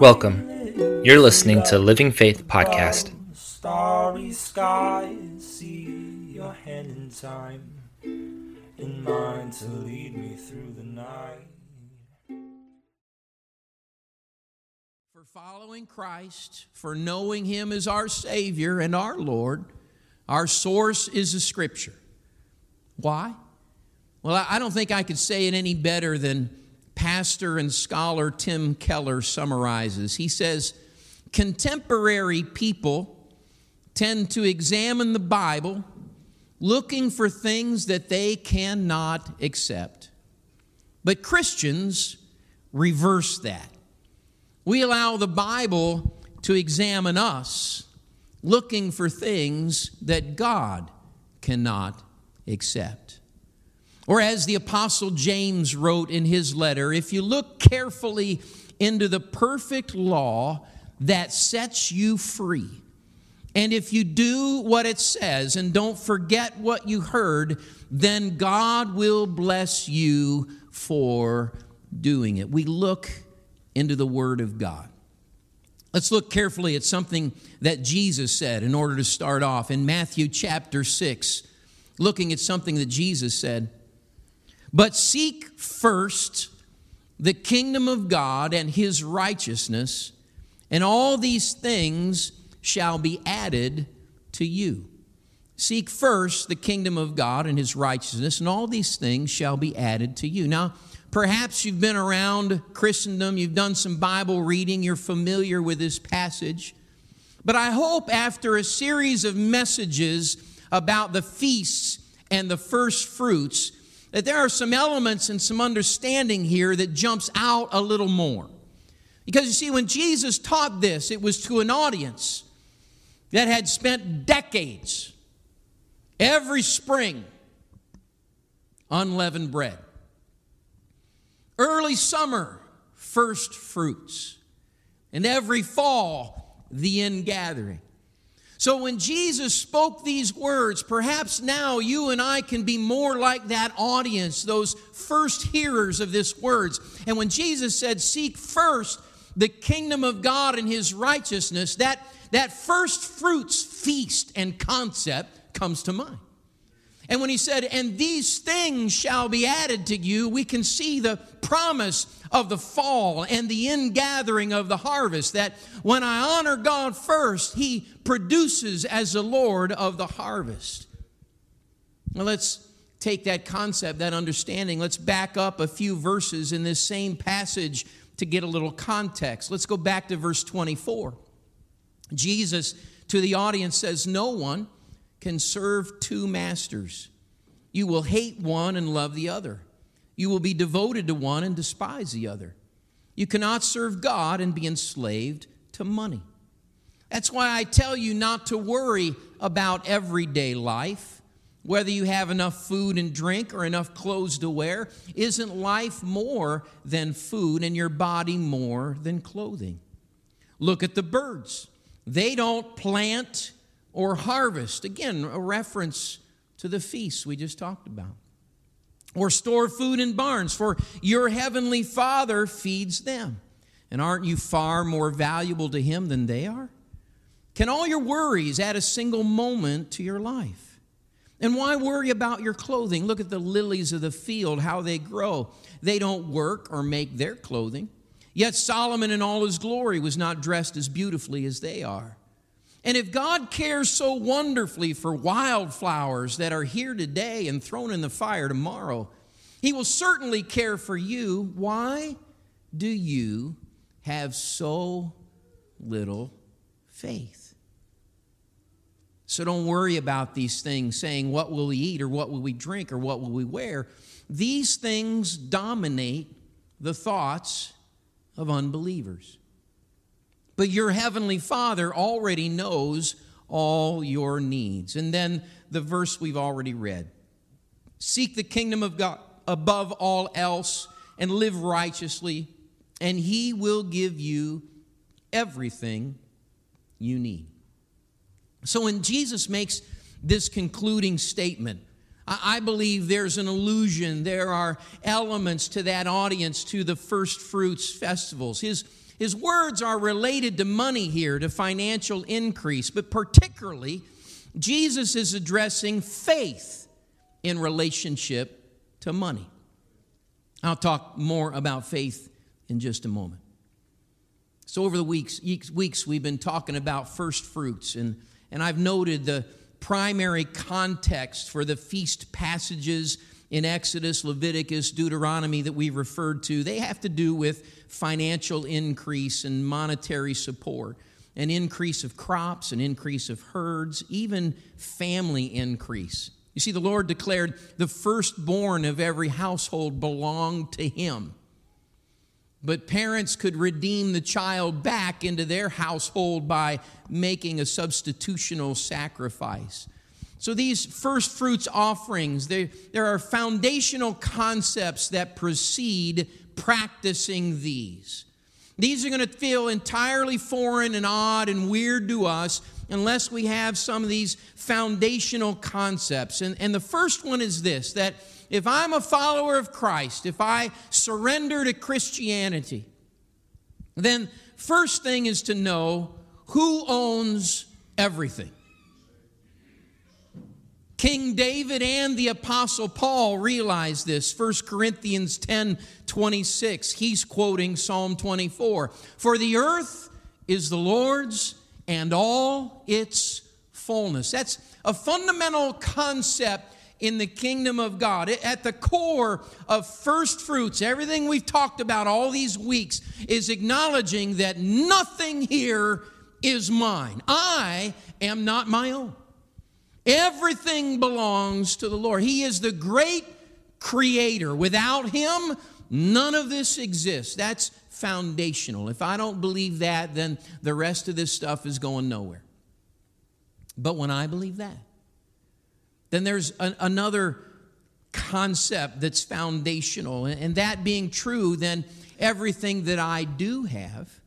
Welcome. You're listening to Living Faith Podcast. Starry skies, see your hand in time, in mine to lead me through the night. For following Christ, for knowing Him as our Savior and our Lord, our source is the Scripture. Why? Well, I don't think I could say it any better than pastor and scholar Tim Keller summarizes. He says, Contemporary people tend to examine the Bible looking for things that they cannot accept. But Christians reverse that. We allow the Bible to examine us looking for things that God cannot accept. Or as the Apostle James wrote in his letter, if you look carefully into the perfect law that sets you free, and if you do what it says and don't forget what you heard, then God will bless you for doing it. We look into the Word of God. Let's look carefully at something that Jesus said in order to start off. In Matthew chapter 6, looking at something that Jesus said. But seek first the kingdom of God and his righteousness, and all these things shall be added to you. Seek first the kingdom of God and his righteousness, and all these things shall be added to you. Now, perhaps you've been around Christendom, you've done some Bible reading, you're familiar with this passage. But I hope after a series of messages about the feasts and the first fruits, that there are some elements and some understanding here that jumps out a little more. Because you see, when Jesus taught this, it was to an audience that had spent decades every spring unleavened bread, early summer first fruits, and every fall the ingathering. So when Jesus spoke these words, perhaps now you and I can be more like that audience, those first hearers of this words. And when Jesus said, "Seek first the kingdom of God and his righteousness," that that first fruits feast and concept comes to mind. And when he said, and these things shall be added to you, we can see the promise of the fall and the ingathering of the harvest. That when I honor God first, he produces as the Lord of the harvest. Now let's take that concept, that understanding. Let's back up a few verses in this same passage to get a little context. Let's go back to verse 24. Jesus to the audience says, No one can serve two masters. You will hate one and love the other. You will be devoted to one and despise the other. You cannot serve God and be enslaved to money. That's why I tell you not to worry about everyday life, whether you have enough food and drink or enough clothes to wear. Isn't life more than food and your body more than clothing? Look at the birds. They don't plant or harvest. Again, a reference to the feasts we just talked about. Or store food in barns, for your heavenly Father feeds them. And aren't you far more valuable to Him than they are? Can all your worries add a single moment to your life? And why worry about your clothing? Look at the lilies of the field, how they grow. They don't work or make their clothing. Yet Solomon in all his glory was not dressed as beautifully as they are. And if God cares so wonderfully for wildflowers that are here today and thrown in the fire tomorrow, He will certainly care for you. Why do you have so little faith? So don't worry about these things, saying, What will we eat, or what will we drink, or what will we wear? These things dominate the thoughts of unbelievers. But your heavenly Father already knows all your needs. And then the verse we've already read Seek the kingdom of God above all else and live righteously, and He will give you everything you need. So when Jesus makes this concluding statement I believe there's an illusion. There are elements to that audience to the first fruits festivals. His, his words are related to money here, to financial increase, but particularly, Jesus is addressing faith in relationship to money. I'll talk more about faith in just a moment. So, over the weeks, weeks we've been talking about first fruits, and, and I've noted the primary context for the feast passages in Exodus, Leviticus, Deuteronomy that we referred to, they have to do with financial increase and monetary support, an increase of crops, an increase of herds, even family increase. You see, the Lord declared the firstborn of every household belonged to Him. But parents could redeem the child back into their household by making a substitutional sacrifice. So, these first fruits offerings, they, there are foundational concepts that precede practicing these. These are going to feel entirely foreign and odd and weird to us unless we have some of these foundational concepts. And, and the first one is this that if I'm a follower of Christ, if I surrender to Christianity, then first thing is to know who owns everything. King David and the Apostle Paul realized this. 1 Corinthians 10 26, he's quoting Psalm 24. For the earth is the Lord's and all its fullness. That's a fundamental concept in the kingdom of God. At the core of first fruits, everything we've talked about all these weeks is acknowledging that nothing here is mine. I am not my own. Everything belongs to the Lord. He is the great creator. Without Him, none of this exists. That's foundational. If I don't believe that, then the rest of this stuff is going nowhere. But when I believe that, then there's an, another concept that's foundational. And that being true, then everything that I do have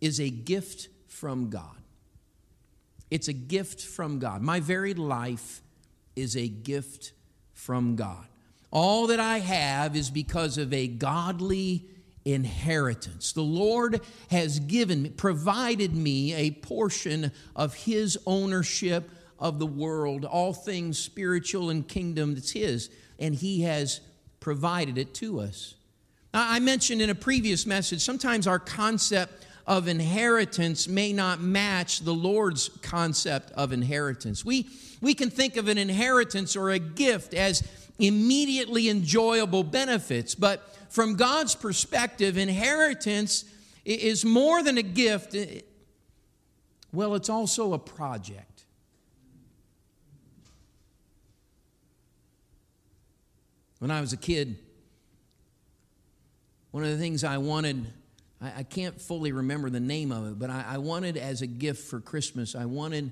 is a gift from God. It's a gift from God. My very life is a gift from God. All that I have is because of a godly inheritance. The Lord has given me, provided me a portion of His ownership of the world, all things spiritual and kingdom that's His, and He has provided it to us. Now, I mentioned in a previous message, sometimes our concept of inheritance may not match the Lord's concept of inheritance. We, we can think of an inheritance or a gift as immediately enjoyable benefits, but from God's perspective, inheritance is more than a gift. Well, it's also a project. When I was a kid, one of the things I wanted, I, I can't fully remember the name of it, but I, I wanted as a gift for Christmas, I wanted,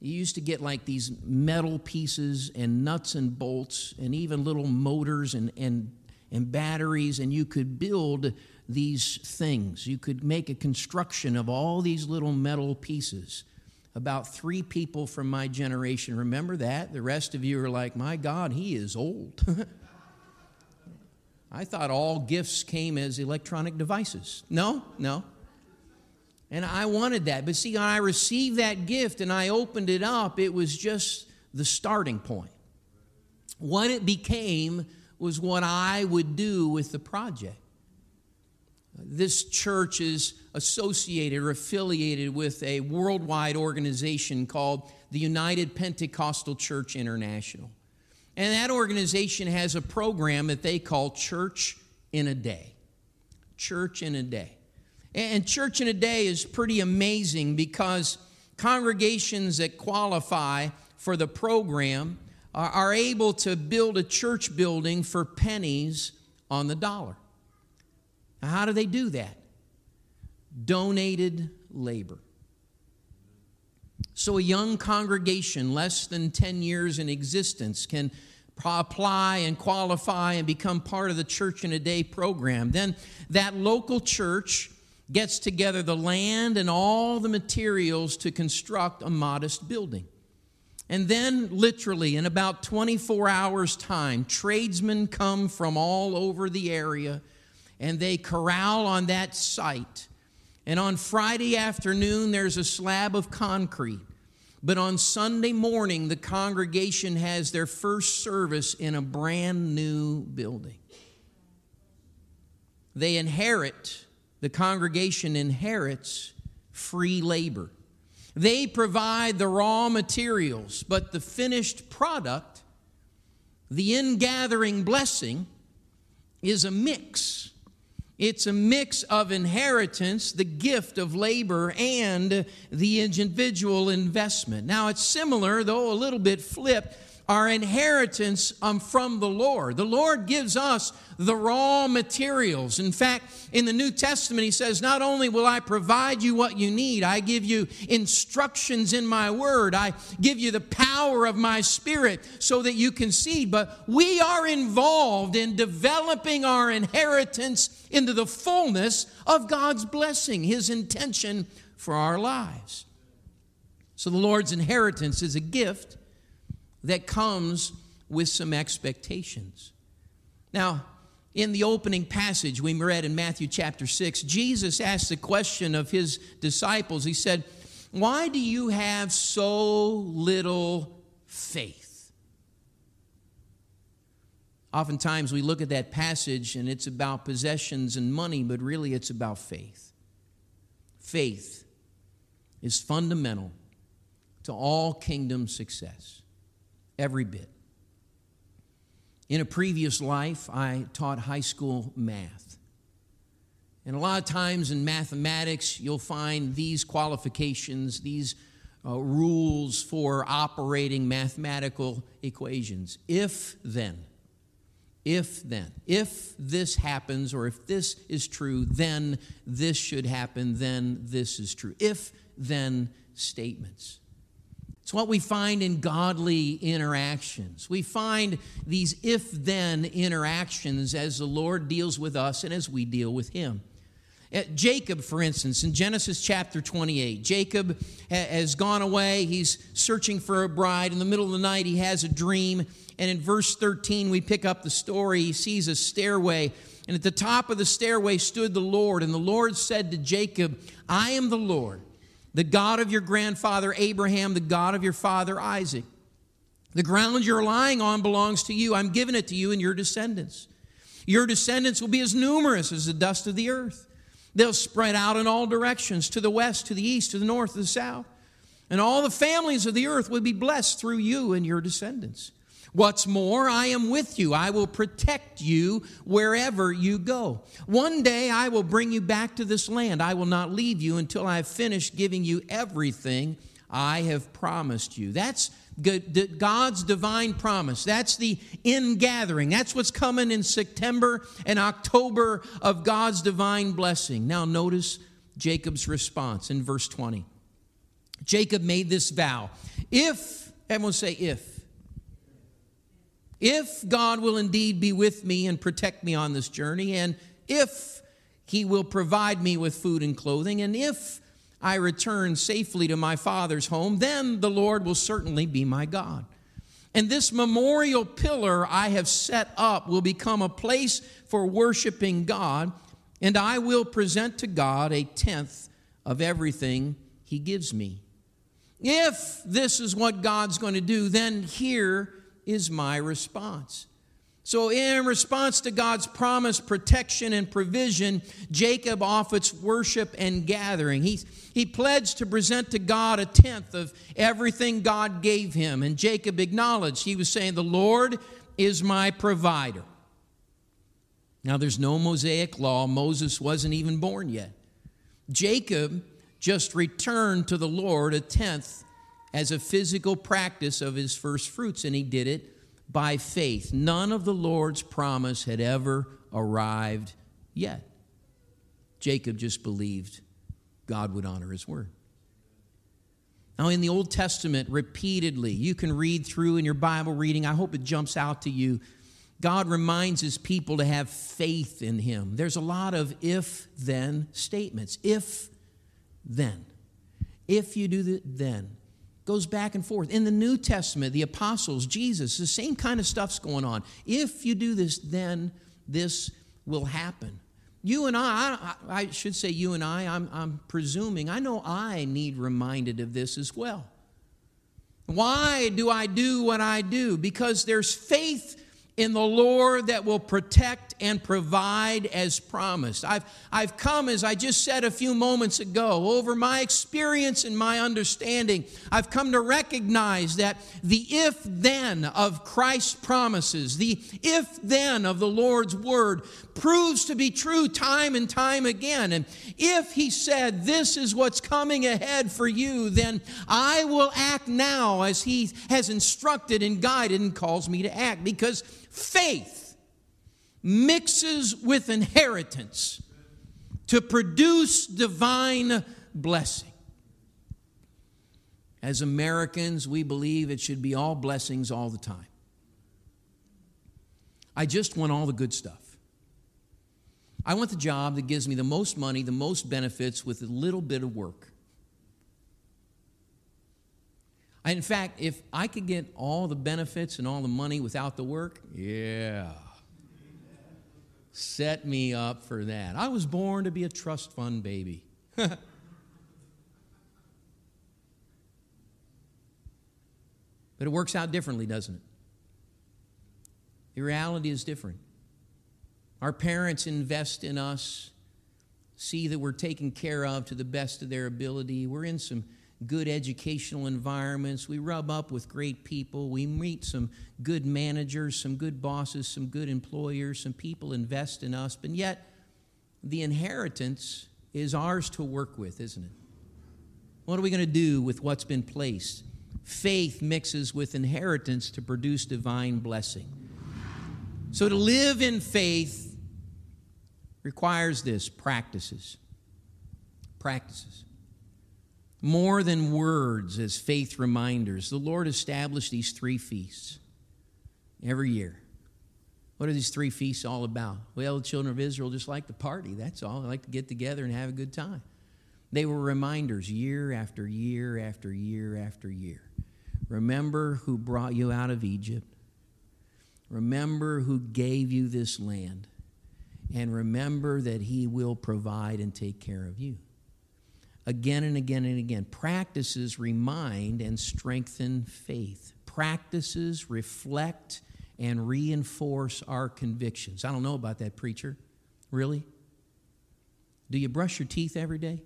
you used to get like these metal pieces and nuts and bolts and even little motors and, and, and batteries, and you could build these things. You could make a construction of all these little metal pieces. About three people from my generation remember that. The rest of you are like, my God, he is old. I thought all gifts came as electronic devices. No, no. And I wanted that. But see, when I received that gift and I opened it up, it was just the starting point. What it became was what I would do with the project. This church is associated or affiliated with a worldwide organization called the United Pentecostal Church International. And that organization has a program that they call Church in a Day. Church in a Day. And Church in a Day is pretty amazing because congregations that qualify for the program are, able to build a church building for pennies on the dollar. Now, how do they do that? Donated labor. So, a young congregation, less than 10 years in existence, can apply and qualify and become part of the Church in a Day program. Then that local church gets together the land and all the materials to construct a modest building. And then, literally, in about 24 hours' time, tradesmen come from all over the area and they corral on that site. And on Friday afternoon, there's a slab of concrete. But on Sunday morning, the congregation has their first service in a brand new building. They inherit, the congregation inherits free labor. They provide the raw materials, but the finished product, the ingathering blessing, is a mix it's a mix of inheritance, the gift of labor, and the individual investment. Now, it's similar, though a little bit flipped our inheritance um, from the Lord. The Lord gives us the raw materials. In fact, in the New Testament, He says, Not only will I provide you what you need, I give you instructions in my word, I give you the power of my spirit so that you can see. But we are involved in developing our inheritance into the fullness of God's blessing, His intention for our lives. So the Lord's inheritance is a gift that comes with some expectations. Now, in the opening passage we read in Matthew chapter 6, Jesus asked the question of his disciples. He said, Why do you have so little faith? Oftentimes we look at that passage and it's about possessions and money, but really it's about faith. Faith is fundamental to all kingdom success every bit. In a previous life, I taught high school math. And a lot of times in mathematics, you'll find these qualifications, these uh, rules for operating mathematical equations. If then, if then, if this happens, or if this is true, then this should happen, then this is true. If then statements. It's what we find in godly interactions. We find these if then interactions as the Lord deals with us and as we deal with Him. Uh, Jacob, for instance, in Genesis chapter 28, Jacob has gone away. He's searching for a bride. In the middle of the night, he has a dream. And in verse 13, we pick up the story. He sees a stairway. And at the top of the stairway stood the Lord. And the Lord said to Jacob, I am the Lord the God of your grandfather Abraham, the God of your father Isaac. The ground you're lying on belongs to you. I'm giving it to you and your descendants. Your descendants will be as numerous as the dust of the earth. They'll spread out in all directions to the west, to the east, to the north, to the south. And all the families of the earth will be blessed through you and your descendants. What's more, I am with you. I will protect you wherever you go. One day I will bring you back to this land. I will not leave you until I have finished giving you everything I have promised you. That's God's divine promise. That's the ingathering. That's what's coming in September and October of God's divine blessing. Now, notice Jacob's response in verse 20. Jacob made this vow. If, everyone say, if. If God will indeed be with me and protect me on this journey, and if He will provide me with food and clothing, and if I return safely to my father's home, then the Lord will certainly be my God. And this memorial pillar I have set up will become a place for worshiping God, and I will present to God a tenth of everything He gives me. If this is what God's going to do, then here is my response. So, in response to God's promise, protection, and provision, Jacob offers worship and gathering. He, he pledged to present to God a tenth of everything God gave him. And Jacob acknowledged, he was saying, The Lord is my provider. Now, there's no Mosaic law. Moses wasn't even born yet. Jacob just returned to the Lord a tenth as a physical practice of his first fruits, and he did it by faith. None of the Lord's promise had ever arrived yet. Jacob just believed God would honor his word. Now, in the Old Testament, repeatedly, you can read through in your Bible reading, I hope it jumps out to you. God reminds his people to have faith in him. There's a lot of if then statements. If then. If you do that, then. Goes back and forth. In the New Testament, the apostles, Jesus, the same kind of stuff's going on. If you do this, then this will happen. You and I, I, I should say you and I, I'm, I'm presuming, I know I need reminded of this as well. Why do I do what I do? Because there's faith in the Lord that will protect and provide as promised. I've, I've come, as I just said a few moments ago, over my experience and my understanding, I've come to recognize that the if then of Christ's promises, the if then of the Lord's word, proves to be true time and time again. And if He said, This is what's coming ahead for you, then I will act now as He has instructed and guided and calls me to act because faith mixes with inheritance to produce divine blessing. As Americans, we believe it should be all blessings all the time. I just want all the good stuff. I want the job that gives me the most money, the most benefits with a little bit of work. In fact, if I could get all the benefits and all the money without the work, yeah. Set me up for that. I was born to be a trust fund baby. but it works out differently, doesn't it? The reality is different. Our parents invest in us, see that we're taken care of to the best of their ability. We're in some good educational environments. We rub up with great people. We meet some good managers, some good bosses, some good employers. Some people invest in us. But yet, the inheritance is ours to work with, isn't it? What are we going to do with what's been placed? Faith mixes with inheritance to produce divine blessing. So, to live in faith requires this practices. Practices more than words as faith reminders. The Lord established these three feasts every year. What are these three feasts all about? Well, the children of Israel just like to party, that's all. They like to get together and have a good time. They were reminders year after year after year after year. Remember who brought you out of Egypt. Remember who gave you this land. And remember that He will provide and take care of you again and again and again. Practices remind and strengthen faith. Practices reflect and reinforce our convictions. I don't know about that, preacher. Really? Do you brush your teeth every day?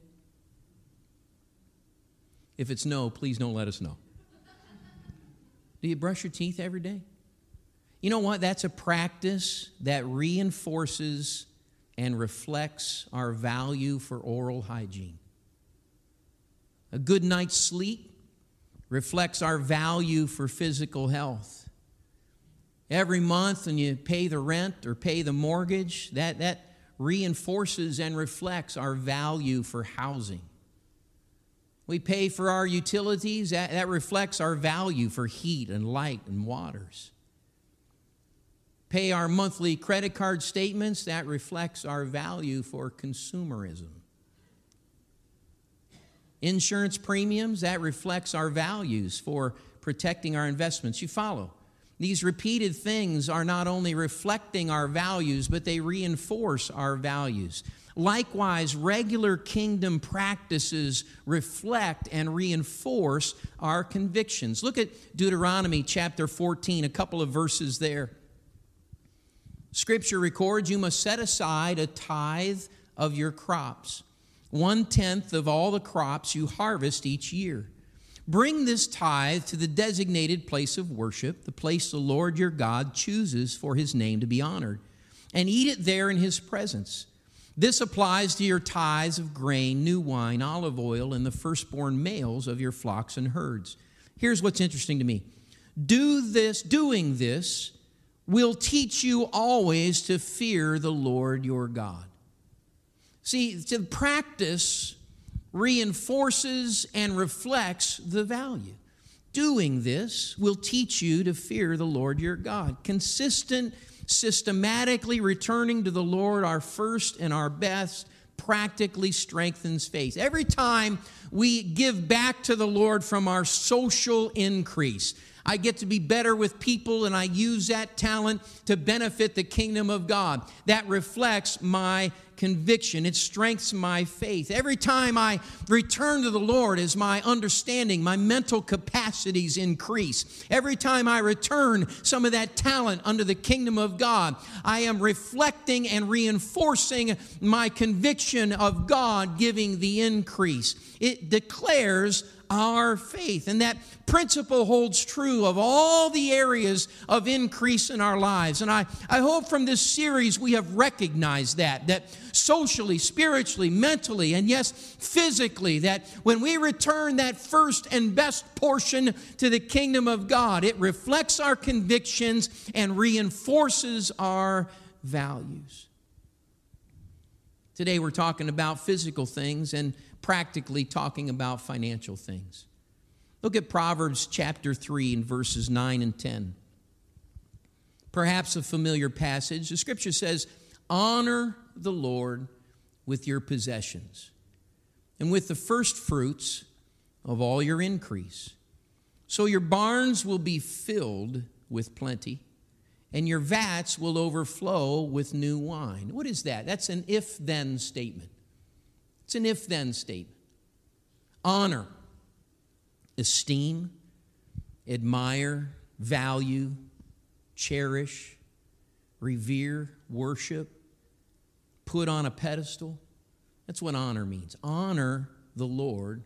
If it's no, please don't let us know. Do you brush your teeth every day? You know what? That's a practice that reinforces and reflects our value for oral hygiene. A good night's sleep reflects our value for physical health. Every month, when you pay the rent or pay the mortgage, that, that reinforces and reflects our value for housing. We pay for our utilities, that, that reflects our value for heat and light and waters. Pay our monthly credit card statements, that reflects our value for consumerism. Insurance premiums, that reflects our values for protecting our investments. You follow. These repeated things are not only reflecting our values, but they reinforce our values. Likewise, regular kingdom practices reflect and reinforce our convictions. Look at Deuteronomy chapter 14, a couple of verses there. Scripture records you must set aside a tithe of your crops one tenth of all the crops you harvest each year. Bring this tithe to the designated place of worship, the place the Lord your God chooses for his name to be honored, and eat it there in his presence. This applies to your tithes of grain, new wine, olive oil, and the firstborn males of your flocks and herds. Here's what's interesting to me. Do this, doing this will teach you always to fear the Lord your God. See, the practice reinforces and reflects the value. Doing this will teach you to fear the Lord your God. Consistent, systematically returning to the Lord our first and our best practically strengthens faith. Every time we give back to the Lord from our social increase, I get to be better with people and I use that talent to benefit the kingdom of God. That reflects my conviction. It strengthens my faith. Every time I return to the Lord as my understanding, my mental capacities increase. Every time I return some of that talent under the kingdom of God, I am reflecting and reinforcing my conviction of God giving the increase. It declares our faith. And that principle holds true of all the areas of increase in our lives. And I, I hope from this series we have recognized that, that socially, spiritually, mentally, and yes, physically, that when we return that first and best portion to the kingdom of God, it reflects our convictions and reinforces our values. Today we're talking about physical things and practically talking about financial things. Look at Proverbs chapter 3 and verses 9 and 10. Perhaps a familiar passage. The scripture says, Honor the Lord with your possessions and with the first fruits of all your increase. So your barns will be filled with plenty, and your vats will overflow with new wine. What is that? That's an if then statement. It's an if then statement. Honor, esteem, admire, value, cherish, revere, worship, put on a pedestal. That's what honor means. Honor the Lord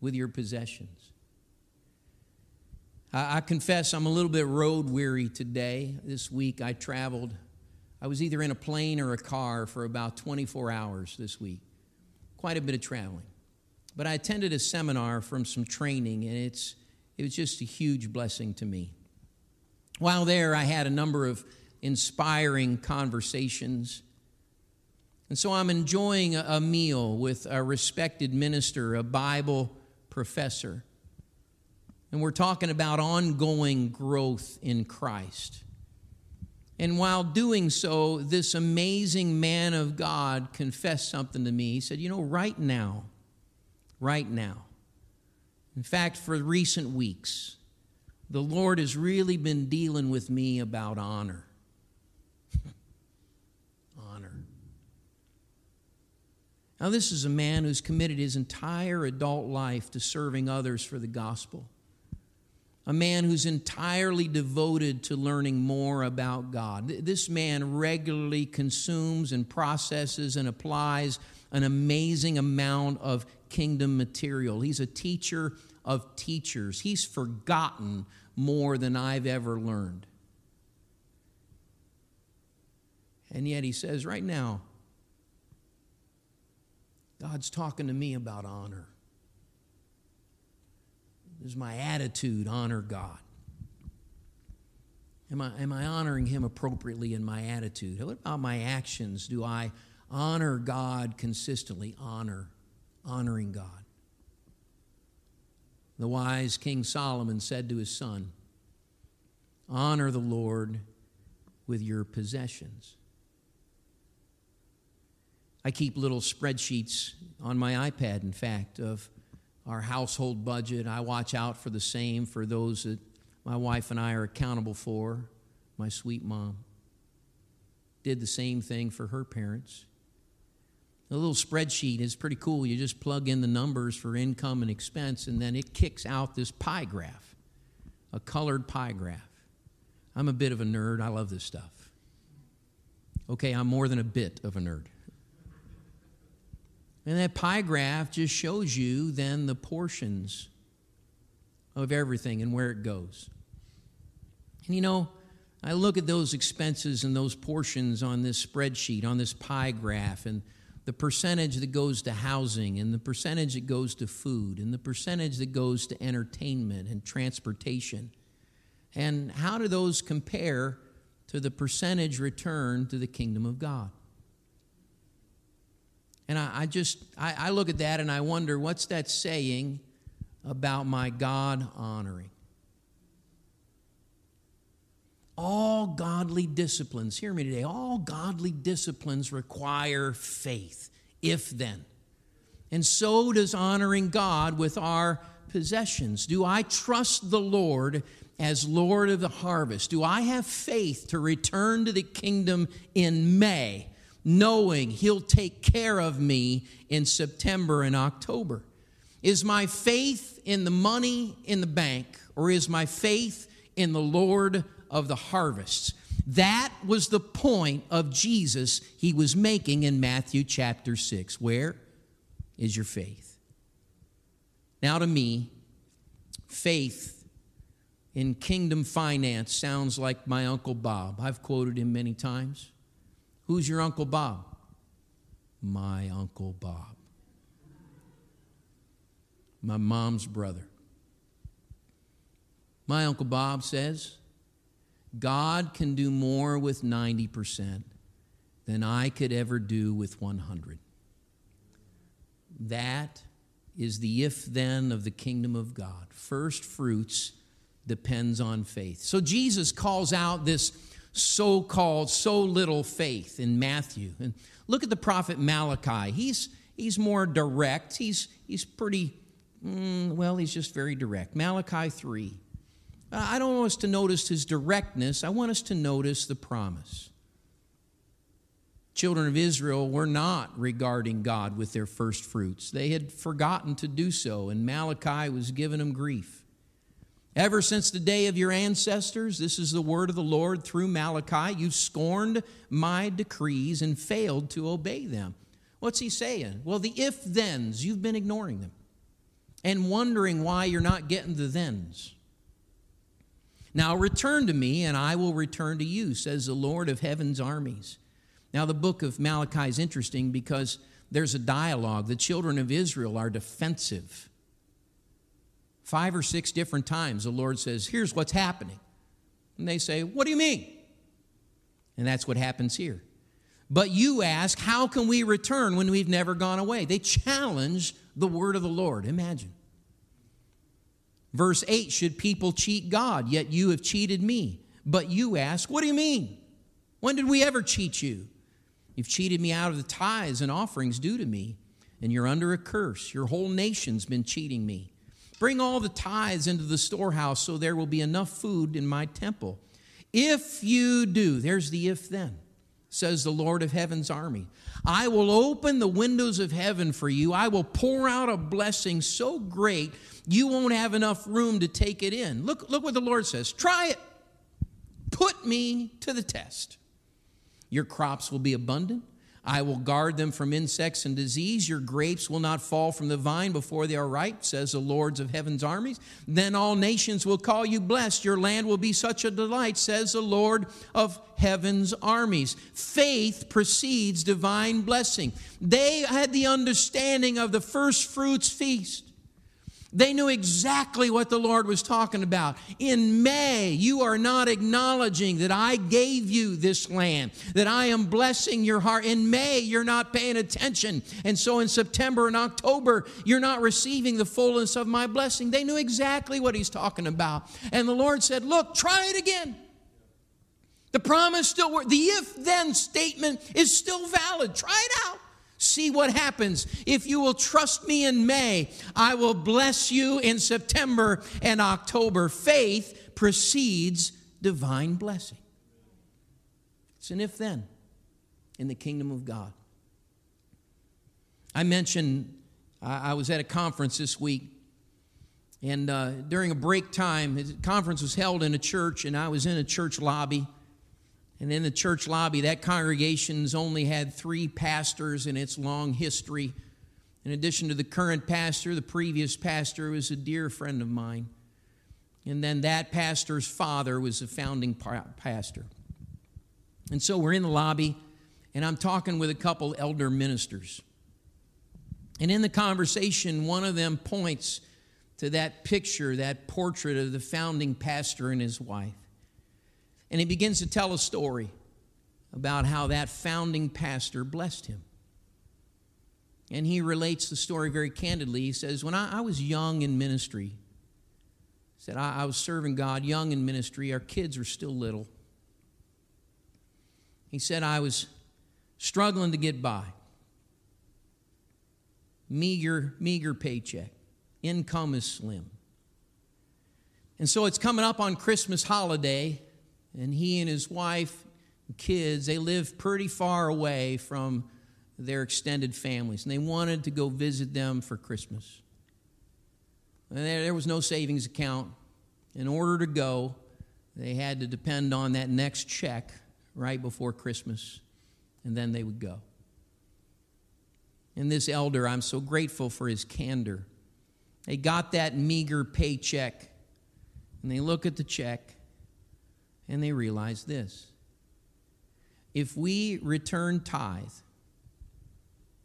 with your possessions. I, I, confess I'm a little bit road weary today. This week I traveled, I was either in a plane or a car for about 24 hours this week quite a bit of traveling. But I attended a seminar from some training, and it's, it was just a huge blessing to me. While there, I had a number of inspiring conversations. And so I'm enjoying a, meal with a respected minister, a Bible professor. And we're talking about ongoing growth in Christ. And while doing so, this amazing man of God confessed something to me. He said, You know, right now, right now, in fact, for recent weeks, the Lord has really been dealing with me about honor. honor. Now, this is a man who's committed his entire adult life to serving others for the gospel a man who's entirely devoted to learning more about God. This man regularly consumes and processes and applies an amazing amount of kingdom material. He's a teacher of teachers. He's forgotten more than I've ever learned. And yet he says, right now, God's talking to me about honor. Does my attitude honor God? Am I, am I honoring Him appropriately in my attitude? What about my actions? Do I honor God consistently? Honor, honoring God. The wise King Solomon said to his son, Honor the Lord with your possessions. I keep little spreadsheets on my iPad, in fact, of our household budget. I watch out for the same for those that my wife and I are accountable for. My sweet mom did the same thing for her parents. The little spreadsheet is pretty cool. You just plug in the numbers for income and expense, and then it kicks out this pie graph, a colored pie graph. I'm a bit of a nerd. I love this stuff. Okay, I'm more than a bit of a nerd. And that pie graph just shows you then the portions of everything and where it goes. And you know, I look at those expenses and those portions on this spreadsheet, on this pie graph, and the percentage that goes to housing, and the percentage that goes to food, and the percentage that goes to entertainment and transportation. And how do those compare to the percentage return to the kingdom of God? And I, I just, I, I look at that and I wonder what's that saying about my God honoring? All godly disciplines, hear me today, all godly disciplines require faith, if then. And so does honoring God with our possessions. Do I trust the Lord as Lord of the harvest? Do I have faith to return to the kingdom in May, knowing He'll take care of me in September and October? Is my faith in the money in the bank, or is my faith in the Lord of the harvests? That was the point of Jesus he was making in Matthew chapter 6. Where is your faith? Now, to me, faith in kingdom finance sounds like my Uncle Bob. I've quoted him many times. Who's your Uncle Bob? My Uncle Bob. My mom's brother. My Uncle Bob says, God can do more with 90% than I could ever do with 100. That is the if then of the kingdom of God. First fruits depends on faith. So Jesus calls out this so called so little faith in Matthew. And look at the prophet Malachi. He's, he's more direct. He's, he's pretty, mm, well, he's just very direct. Malachi 3. I don't want us to notice his directness, I want us to notice the promise. Children of Israel were not regarding God with their first fruits. They had forgotten to do so, and Malachi was giving them grief. Ever since the day of your ancestors, this is the word of the Lord through Malachi, you scorned my decrees and failed to obey them. What's he saying? Well, the if thens, you've been ignoring them and wondering why you're not getting the thens. Now return to me, and I will return to you, says the Lord of heaven's armies. Now, the book of Malachi is interesting because there's a dialogue. The children of Israel are defensive. Five or six different times, the Lord says, Here's what's happening. And they say, What do you mean? And that's what happens here. But you ask, How can we return when we've never gone away? They challenge the word of the Lord. Imagine. Verse 8 Should people cheat God? Yet you have cheated me. But you ask, What do you mean? When did we ever cheat you? You've cheated me out of the tithes and offerings due to me, and you're under a curse. Your whole nation's been cheating me. Bring all the tithes into the storehouse so there will be enough food in my temple. If you do, there's the if then, says the Lord of heaven's army. I will open the windows of heaven for you. I will pour out a blessing so great you won't have enough room to take it in. Look, look what the Lord says. Try it. Put me to the test. Your crops will be abundant. I will guard them from insects and disease. Your grapes will not fall from the vine before they are ripe, says the Lords of heaven's armies. Then all nations will call you blessed. Your land will be such a delight, says the Lord of heaven's armies. Faith precedes divine blessing. They had the understanding of the first fruits feast. They knew exactly what the Lord was talking about. In May, you are not acknowledging that I gave you this land, that I am blessing your heart. In May, you're not paying attention. And so in September and October, you're not receiving the fullness of my blessing. They knew exactly what he's talking about. And the Lord said, Look, try it again. The promise still works. The if then statement is still valid. Try it out. See what happens. If you will trust me in May, I will bless you in September and October. Faith precedes divine blessing. It's an if then in the kingdom of God. I mentioned I was at a conference this week, and uh, during a break time, the conference was held in a church, and I was in a church lobby. And in the church lobby, that congregation's only had three pastors in its long history. In addition to the current pastor, the previous pastor was a dear friend of mine. And then that pastor's father was a founding pastor. And so we're in the lobby, and I'm talking with a couple elder ministers. And in the conversation, one of them points to that picture, that portrait of the founding pastor and his wife. And he begins to tell a story about how that founding pastor blessed him. And he relates the story very candidly. He says, When I, I was young in ministry, he said, I, I was serving God young in ministry. Our kids were still little. He said, I was struggling to get by. meager, meager paycheck. Income is slim. And so it's coming up on Christmas holiday, and he and his wife and kids, they live pretty far away from their extended families, and they wanted to go visit them for Christmas. And there was no savings account. In order to go, they had to depend on that next check right before Christmas, and then they would go. And this elder, I'm so grateful for his candor. They got that meager paycheck, and they look at the check, and they realize this. If we return tithe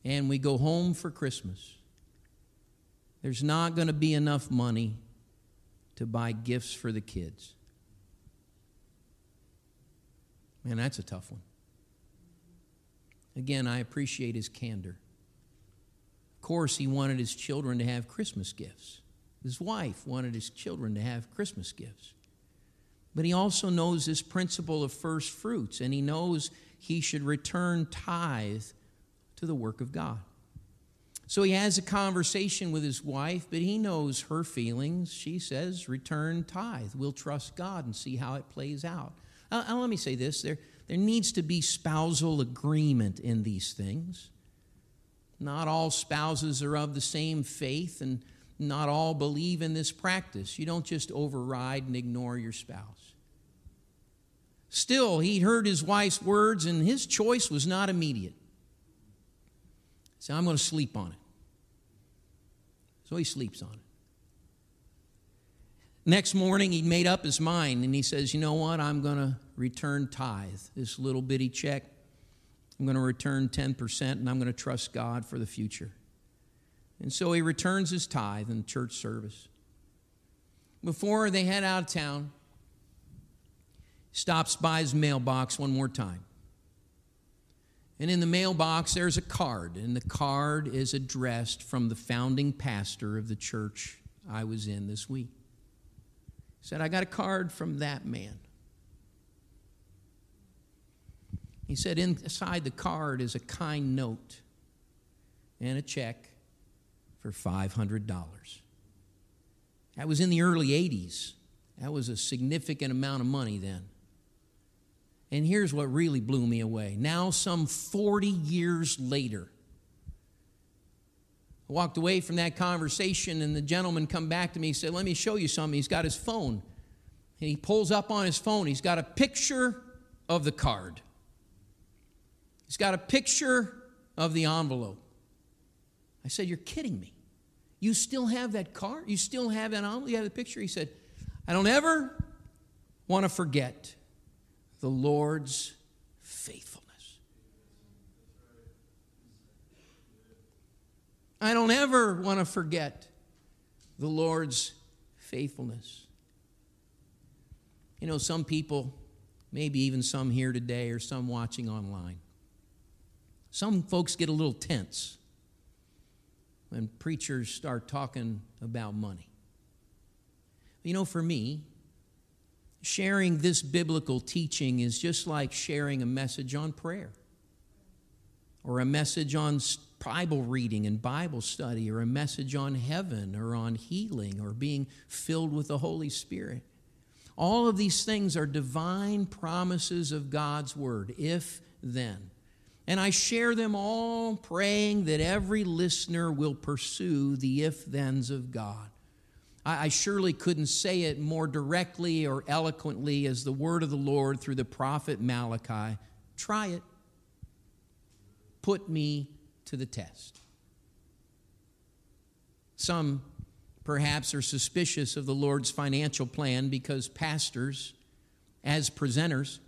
and we go home for Christmas, there's not going to be enough money to buy gifts for the kids. Man, that's a tough one. Again, I appreciate his candor. Of course, he wanted his children to have Christmas gifts. His wife wanted his children to have Christmas gifts. But he also knows this principle of first fruits, and he knows he should return tithe to the work of God. So he has a conversation with his wife, but he knows her feelings. She says, Return tithe. We'll trust God and see how it plays out. Let me say this there, there needs to be spousal agreement in these things. Not all spouses are of the same faith, and not all believe in this practice. You don't just override and ignore your spouse. Still, he heard his wife's words, and his choice was not immediate. So I'm going to sleep on it. So he sleeps on it. Next morning, he made up his mind and he says, You know what? I'm going to return tithe, this little bitty check. I'm going to return 10% and I'm going to trust God for the future. And so he returns his tithe in church service. Before they head out of town, stops by his mailbox one more time. And in the mailbox, there's a card, and the card is addressed from the founding pastor of the church I was in this week. He said, I got a card from that man. He said, inside the card is a kind note and a check for $500. That was in the early 80s. That was a significant amount of money then. And here's what really blew me away. Now, some 40 years later, I walked away from that conversation, and the gentleman come back to me. He said, Let me show you something. He's got his phone. And he pulls up on his phone. He's got a picture of the card. He's got a picture of the envelope. I said, You're kidding me. You still have that car? You still have that? You have the picture? He said, I don't ever want to forget the Lord's faithfulness. I don't ever want to forget the Lord's faithfulness. You know, some people, maybe even some here today or some watching online, some folks get a little tense when preachers start talking about money. You know, for me, sharing this biblical teaching is just like sharing a message on prayer or a message on Bible reading and Bible study or a message on heaven or on healing or being filled with the Holy Spirit. All of these things are divine promises of God's word, if then. And I share them all praying that every listener will pursue the if thens of God. I, I surely couldn't say it more directly or eloquently as the word of the Lord through the prophet Malachi. Try it. Put me to the test. Some perhaps are suspicious of the Lord's financial plan because pastors, as presenters,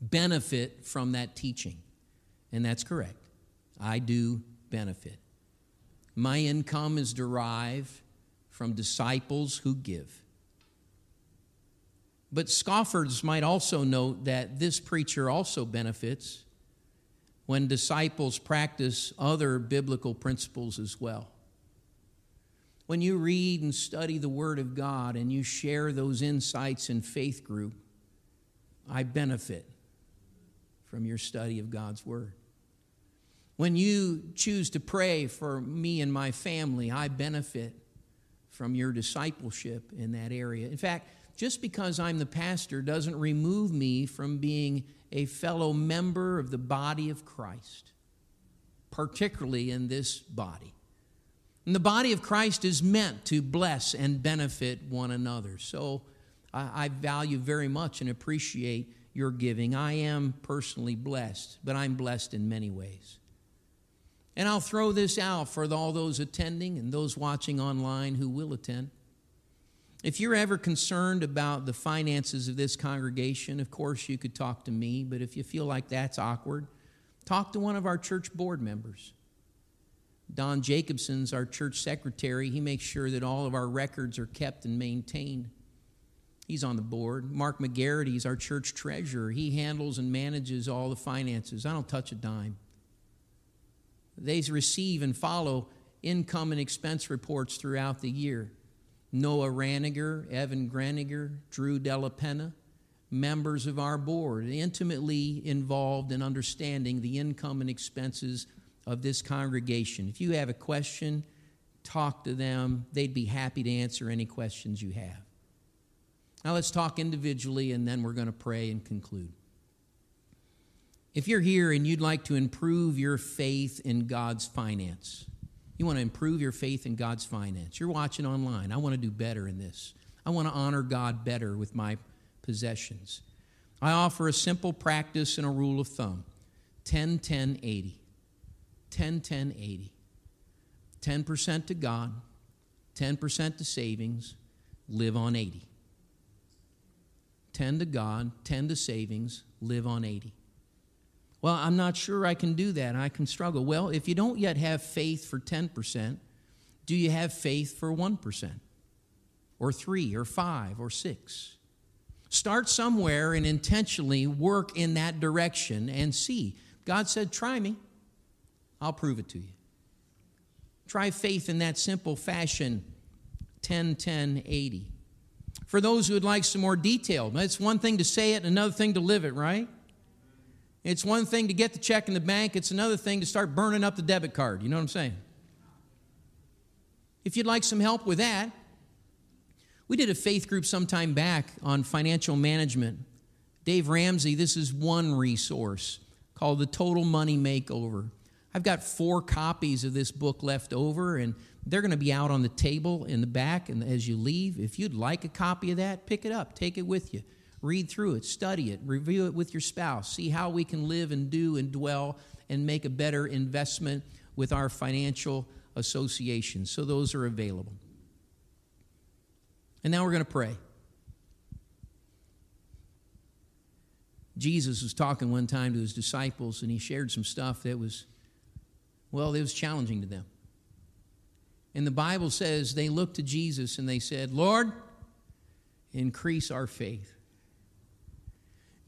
benefit from that teaching. And that's correct. I do benefit. My income is derived from disciples who give. But scoffers might also note that this preacher also benefits when disciples practice other biblical principles as well. When you read and study the Word of God and you share those insights in faith group, I benefit from your study of God's Word. When you choose to pray for me and my family, I benefit from your discipleship in that area. In fact, just because I'm the pastor doesn't remove me from being a fellow member of the body of Christ, particularly in this body. And the body of Christ is meant to bless and benefit one another. So I, I value very much and appreciate your giving. I am personally blessed, but I'm blessed in many ways. And I'll throw this out for all those attending and those watching online who will attend. If you're ever concerned about the finances of this congregation, of course you could talk to me, but if you feel like that's awkward, talk to one of our church board members. Don Jacobson's our church secretary. He makes sure that all of our records are kept and maintained. He's on the board. Mark McGarrity's our church treasurer. He handles and manages all the finances. I don't touch a dime. They receive and follow income and expense reports throughout the year. Noah Raniger, Evan Graniger, Drew Della Penna, members of our board, intimately involved in understanding the income and expenses of this congregation. If you have a question, talk to them. They'd be happy to answer any questions you have. Now let's talk individually and then we're going to pray and conclude. If you're here and you'd like to improve your faith in God's finance, you want to improve your faith in God's finance. You're watching online. I want to do better in this. I want to honor God better with my possessions. I offer a simple practice and a rule of thumb 10 10 80. 10 10 80. 10% to God, 10% to savings, live on 80. 10 to God, 10 to savings, live on 80. Well, I'm not sure I can do that. I can struggle. Well, if you don't yet have faith for 10%, do you have faith for 1%? Or 3 or 5 or 6? Start somewhere and intentionally work in that direction and see. God said, "Try me. I'll prove it to you." Try faith in that simple fashion 10 10 80. For those who would like some more detail, it's one thing to say it, another thing to live it, right? It's one thing to get the check in the bank, it's another thing to start burning up the debit card. You know what I'm saying? If you'd like some help with that, we did a faith group some time back on financial management. Dave Ramsey, this is one resource called The Total Money Makeover. I've got four copies of this book left over, and they're going to be out on the table in the back. And as you leave, if you'd like a copy of that, pick it up, take it with you. Read through it, study it, review it with your spouse, see how we can live and do and dwell and make a better investment with our financial associations. So those are available. And now we're going to pray. Jesus was talking one time to his disciples and he shared some stuff that was, well, it was challenging to them. And the Bible says they looked to Jesus and they said, Lord, increase our faith.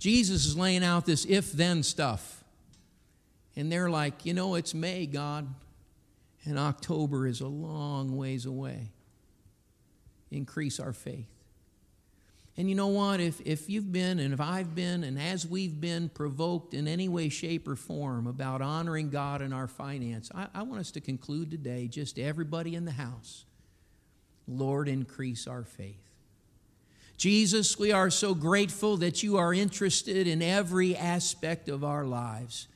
Jesus is laying out this if then stuff. And they're like, you know, it's May, God, and October is a long ways away. Increase our faith. And you know what? If, if you've been, and if I've been, and as we've been provoked in any way, shape, or form about honoring God in our finance, I, I want us to conclude today, just everybody in the house, Lord, increase our faith. Jesus, we are so grateful that you are interested in every aspect of our lives.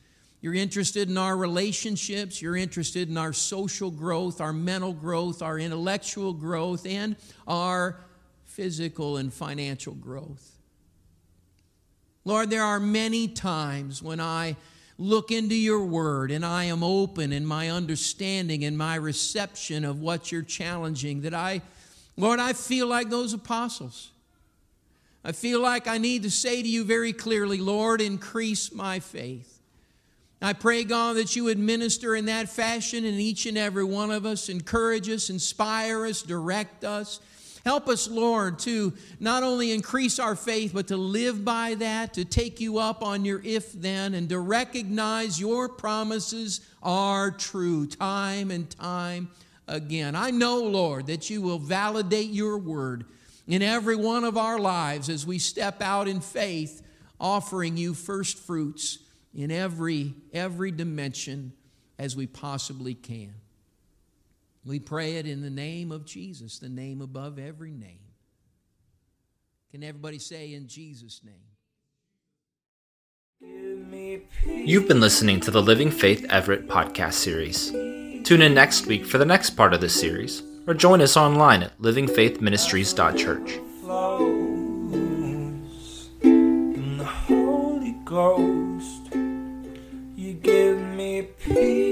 You're interested in our relationships, you're interested in our social growth, our mental growth, our intellectual growth, and our physical and financial growth. Lord, there are many times when I look into your word and I am open in my understanding and my reception of what you're challenging that I, Lord, I feel like those apostles. I feel like I need to say to you very clearly, Lord, increase my faith. I pray, God, that you would minister in that fashion in each and every one of us, encourage us, inspire us, direct us. Help us, Lord, to not only increase our faith, but to live by that, to take you up on your if then, and to recognize your promises are true time and time again. I know, Lord, that you will validate your word in every one of our lives as we step out in faith, offering you first fruits in every, every dimension as we possibly can. We pray it in the name of Jesus, the name above every name. Can everybody say in Jesus' name? You've been listening to the Living Faith Everett podcast series. Tune in next week for the next part of this series, or join us online at livingfaithministries.church. Ghost, you give me peace.